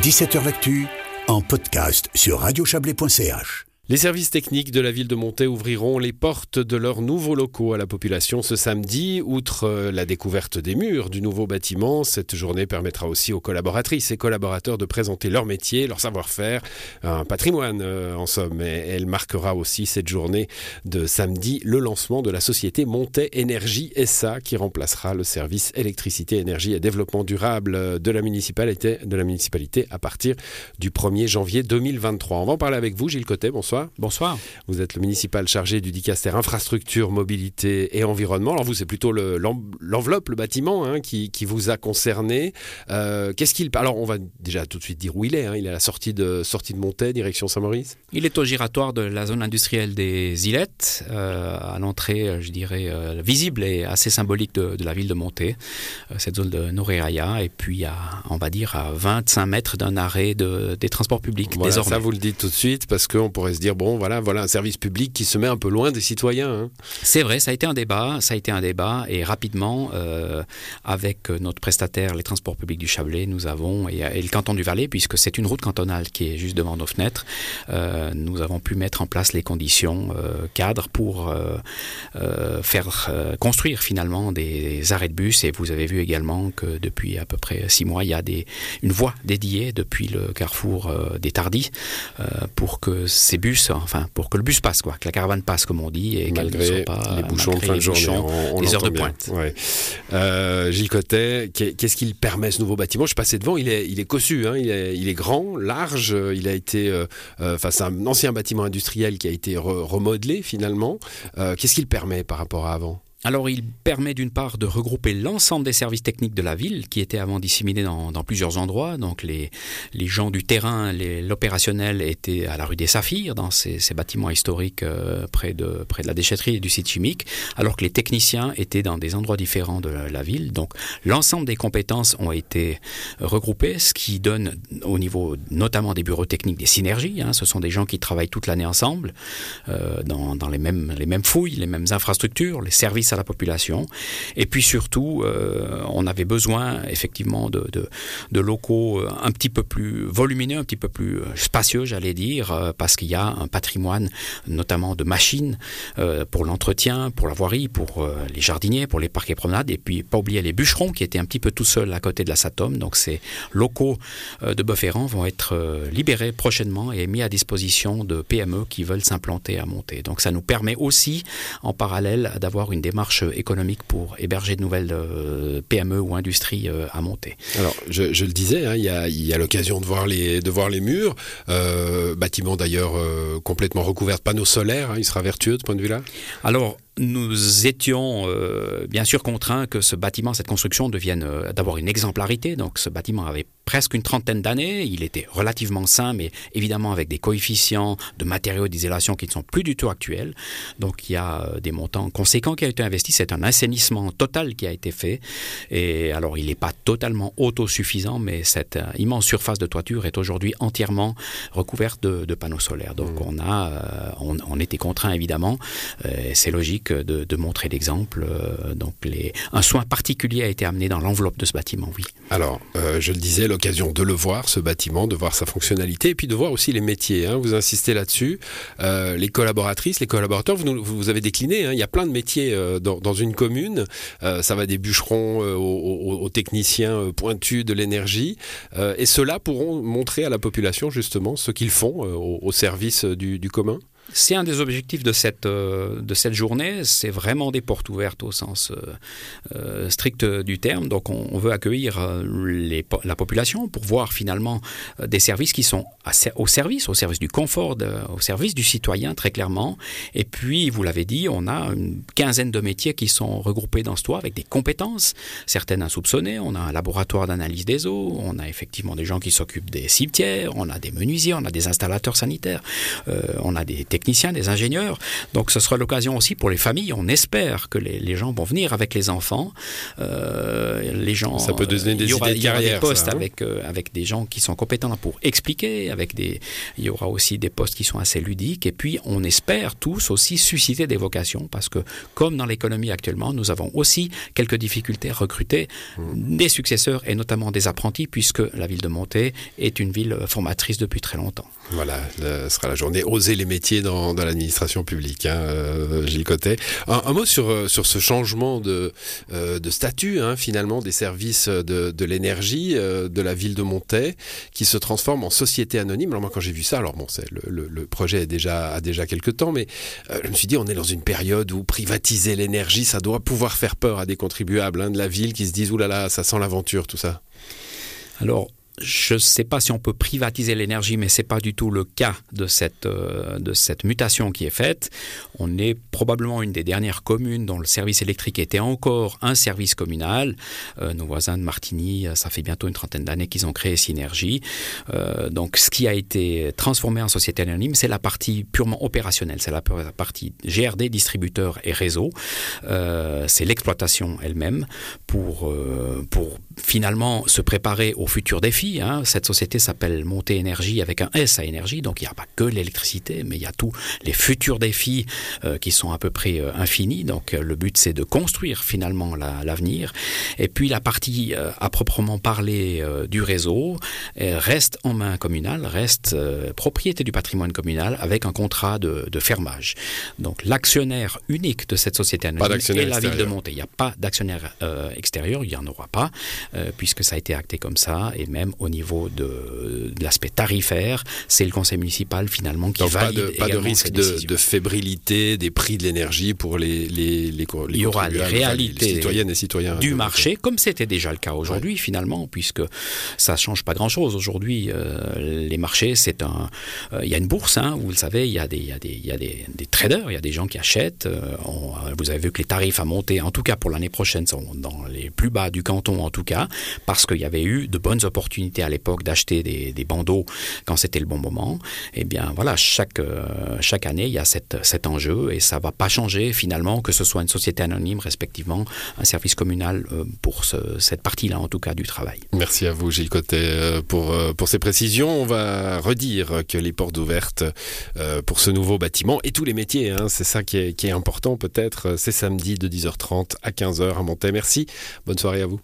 17h L'actu en podcast sur radiochablais.ch. Les services techniques de la ville de Montaix ouvriront les portes de leurs nouveaux locaux à la population ce samedi. Outre euh, la découverte des murs du nouveau bâtiment, cette journée permettra aussi aux collaboratrices et collaborateurs de présenter leur métier, leur savoir-faire, un patrimoine euh, en somme. Elle marquera aussi cette journée de samedi le lancement de la société Montaix Énergie SA qui remplacera le service électricité, énergie et développement durable de la municipalité, de la municipalité à partir du 1er janvier 2023. On va en parler avec vous, Gilles Cotet. Bonsoir. Bonsoir. Vous êtes le municipal chargé du Dicaster Infrastructure, Mobilité et Environnement. Alors vous, c'est plutôt l'enveloppe, le, bâtiment hein, qui, vous a concerné. Euh, qu'est-ce qu'il... Alors on va déjà tout de suite dire où il est. Hein. Il est à la sortie de, sortie de direction Saint-Maurice. Il est au giratoire de la zone industrielle des Ilettes, euh, à l'entrée, je dirais, euh, visible et assez symbolique de, la ville de Montaix, cette zone de Noréaya, et puis à, on va dire, à 25 mètres d'un arrêt de, des transports publics voilà, Ça, vous le dites tout de suite, parce qu'on pourrait se dire bon, voilà, voilà un service public qui se met un peu loin des citoyens. Hein. C'est vrai, ça a été un débat, ça a été un débat, et rapidement, euh, avec notre prestataire, les transports publics du Chablais, nous avons, et, le canton du Valais, puisque c'est une route cantonale qui est juste devant nos fenêtres, euh, nous avons pu mettre en place les conditions euh, cadres pour faire construire finalement des arrêts de bus, et vous avez vu également que depuis à peu près six mois, il y a des, une voie dédiée depuis le carrefour des Tardis pour que ces bus enfin pour que le bus passe, quoi, que la caravane passe, comme on dit, et malgré pas, les bouchons de fin de journée, on, les heures de pointe. Euh, Gilles Cotet, qu'est-ce qu'il permet ce nouveau bâtiment? Je suis passé devant, il est, il est cossu, hein, il, est, il, est, grand, large, il a été, euh, euh, enfin c'est un ancien bâtiment industriel qui a été remodelé finalement. qu'est-ce qu'il permet par rapport à avant? Alors il permet d'une part de regrouper l'ensemble des services techniques de la ville qui étaient avant disséminés dans, plusieurs endroits. Donc les, gens du terrain, l'opérationnel étaient à la rue des Saphirs, dans ces, bâtiments historiques euh, près, de, près de la déchetterie et du site chimique, alors que les techniciens étaient dans des endroits différents de la, ville. Donc l'ensemble des compétences ont été regroupées, ce qui donne au niveau notamment des bureaux techniques des synergies. Hein. Ce sont des gens qui travaillent toute l'année ensemble euh, dans, dans les, mêmes, les mêmes fouilles, les mêmes infrastructures, les services à la population. Et puis surtout, euh, on avait besoin effectivement de, de, locaux euh, un petit peu plus volumineux, un petit peu plus euh, spacieux, j'allais dire, parce qu'il y a un patrimoine, notamment de machines pour l'entretien, pour la voirie, pour les jardiniers, pour les parcs et promenades, et puis pas oublier les bûcherons qui étaient un petit peu tout seuls à côté de la Satom. Donc ces locaux de Bufferand vont être libérés prochainement et mis à disposition de PME qui veulent s'implanter à monter. Donc ça nous permet aussi, en parallèle, d'avoir une démarche économique pour héberger de nouvelles euh, PME ou industries euh, à monter. Alors, je, le disais, hein, il y a, l'occasion de, voir les, de voir les murs, euh, bâtiment d'ailleurs complètement recouvert de panneaux solaires, hein, il sera vertueux de ce point de vue-là? Alors, nous étions euh, bien sûr contraints que ce bâtiment, cette construction devienne euh, d'avoir une exemplarité. Donc ce bâtiment avait presque une trentaine d'années. Il était relativement sain, mais évidemment avec des coefficients de matériaux d'isolation qui ne sont plus du tout actuels. Donc il y a euh, des montants conséquents qui ont été investis. C'est un assainissement total qui a été fait. Et alors il n'est pas totalement autosuffisant, mais cette immense surface de toiture est aujourd'hui entièrement recouverte de, panneaux solaires. Donc mmh. on a, on, était contraint évidemment. C'est logique de, montrer l'exemple. Euh, donc un soin particulier a été amené dans l'enveloppe de ce bâtiment, oui. Alors, euh, je le disais, l'occasion de le voir, ce bâtiment, de voir sa fonctionnalité, et puis de voir aussi les métiers. Hein. vous insistez là-dessus. Euh, les collaboratrices, les collaborateurs, vous, vous avez décliné. Hein. il y a plein de métiers dans, une commune. ça va des bûcherons aux, techniciens pointus de l'énergie. et ceux-là pourront montrer à la population justement ce qu'ils font au, service du commun? C'est un des objectifs de cette, euh, de cette journée. C'est vraiment des portes ouvertes au sens euh, euh, strict du terme. Donc on, veut accueillir la population pour voir finalement des services qui sont au service, au service du confort, au service du citoyen très clairement. Et puis, vous l'avez dit, on a une quinzaine de métiers qui sont regroupés dans ce toit avec des compétences, certaines insoupçonnées. On a un laboratoire d'analyse des eaux, on a effectivement des gens qui s'occupent des cimetières, on a des menuisiers, on a des installateurs sanitaires, on a des techniciens, des ingénieurs. Donc ce sera l'occasion aussi pour les familles. On espère que les, gens vont venir avec les enfants. Euh, les gens. Ça peut donner des il y aura, idées de carrière, des postes ça, hein. avec euh, avec des gens qui sont compétents pour expliquer. Avec des, il y aura aussi des postes qui sont assez ludiques. Et puis on espère tous aussi susciter des vocations parce que comme dans l'économie actuellement, nous avons aussi quelques difficultés à recruter mmh. des successeurs et notamment des apprentis puisque la ville de Monté est une ville formatrice depuis très longtemps. Voilà, ce sera la journée Oser les métiers dans, l'administration publique, hein, euh, Gilles Cotet. Un, mot sur, euh, sur ce changement de, euh, de statut, hein, finalement, des services de, de l'énergie de la ville de Montaix, qui se transforme en société anonyme. Alors moi, quand j'ai vu ça, alors bon, le, projet est déjà, a déjà quelques temps, mais je me suis dit, on est dans une période où privatiser l'énergie, ça doit pouvoir faire peur à des contribuables hein, de la ville qui se disent, oulala, ça sent l'aventure, tout ça. Alors, je ne sais pas si on peut privatiser l'énergie, mais ce n'est pas du tout le cas de cette, euh, de cette mutation qui est faite. On est probablement une des dernières communes dont le service électrique était encore un service communal. Euh, nos voisins de Martigny, ça fait bientôt une trentaine d'années qu'ils ont créé Synergie. Euh, donc ce qui a été transformé en société anonyme, c'est la partie purement opérationnelle, c'est la partie GRD, distributeur et réseau. Euh, c'est l'exploitation elle-même pour, euh, pour finalement se préparer aux futurs défis. Hein. Cette société s'appelle Montée Énergie avec un S à énergie, donc il n'y a pas que l'électricité, mais il y a tous les futurs défis euh, qui sont à peu près euh, infinis. Donc euh, le but c'est de construire finalement l'avenir. La, Et puis la partie euh, à proprement parler du réseau reste en main communale, reste propriété du patrimoine communal avec un contrat de, de fermage. Donc l'actionnaire unique de cette société anonyme est la extérieur. ville de Montée. Il n'y a pas d'actionnaire extérieur, il n'y en aura pas puisque ça a été acté comme ça, et même au niveau de, de l'aspect tarifaire, c'est le conseil municipal finalement qui Donc valide pas de, pas de risque de, de, fébrilité des prix de l'énergie pour les, les, les, les Il y aura les réalités les citoyennes et citoyens du marché, comme c'était déjà le cas aujourd'hui ouais. finalement, puisque ça change pas grand-chose. Aujourd'hui, euh, les marchés, c'est un... Euh, il y a une bourse, hein, vous le savez, il y a des, y a des, y a des, des traders, il y a des gens qui achètent. Euh, on, vous avez vu que les tarifs à monter, en tout cas pour l'année prochaine, sont dans les plus bas du canton en tout cas, parce qu'il y avait eu de bonnes opportunités à l'époque d'acheter des, des, bandeaux quand c'était le bon moment. Eh bien voilà, chaque, euh, chaque année, il y a cette, cet enjeu et ça ne va pas changer finalement que ce soit une société anonyme, respectivement un service communal euh, pour ce, cette partie-là en tout cas du travail. Merci à vous Gilles Cotet euh, pour, pour ces précisions. On va redire que les portes ouvertes pour ce nouveau bâtiment et tous les métiers, hein, c'est ça qui est, qui est important peut-être, c'est samedi de 10h30 à 15h à Montaix. Merci, bonne soirée à vous.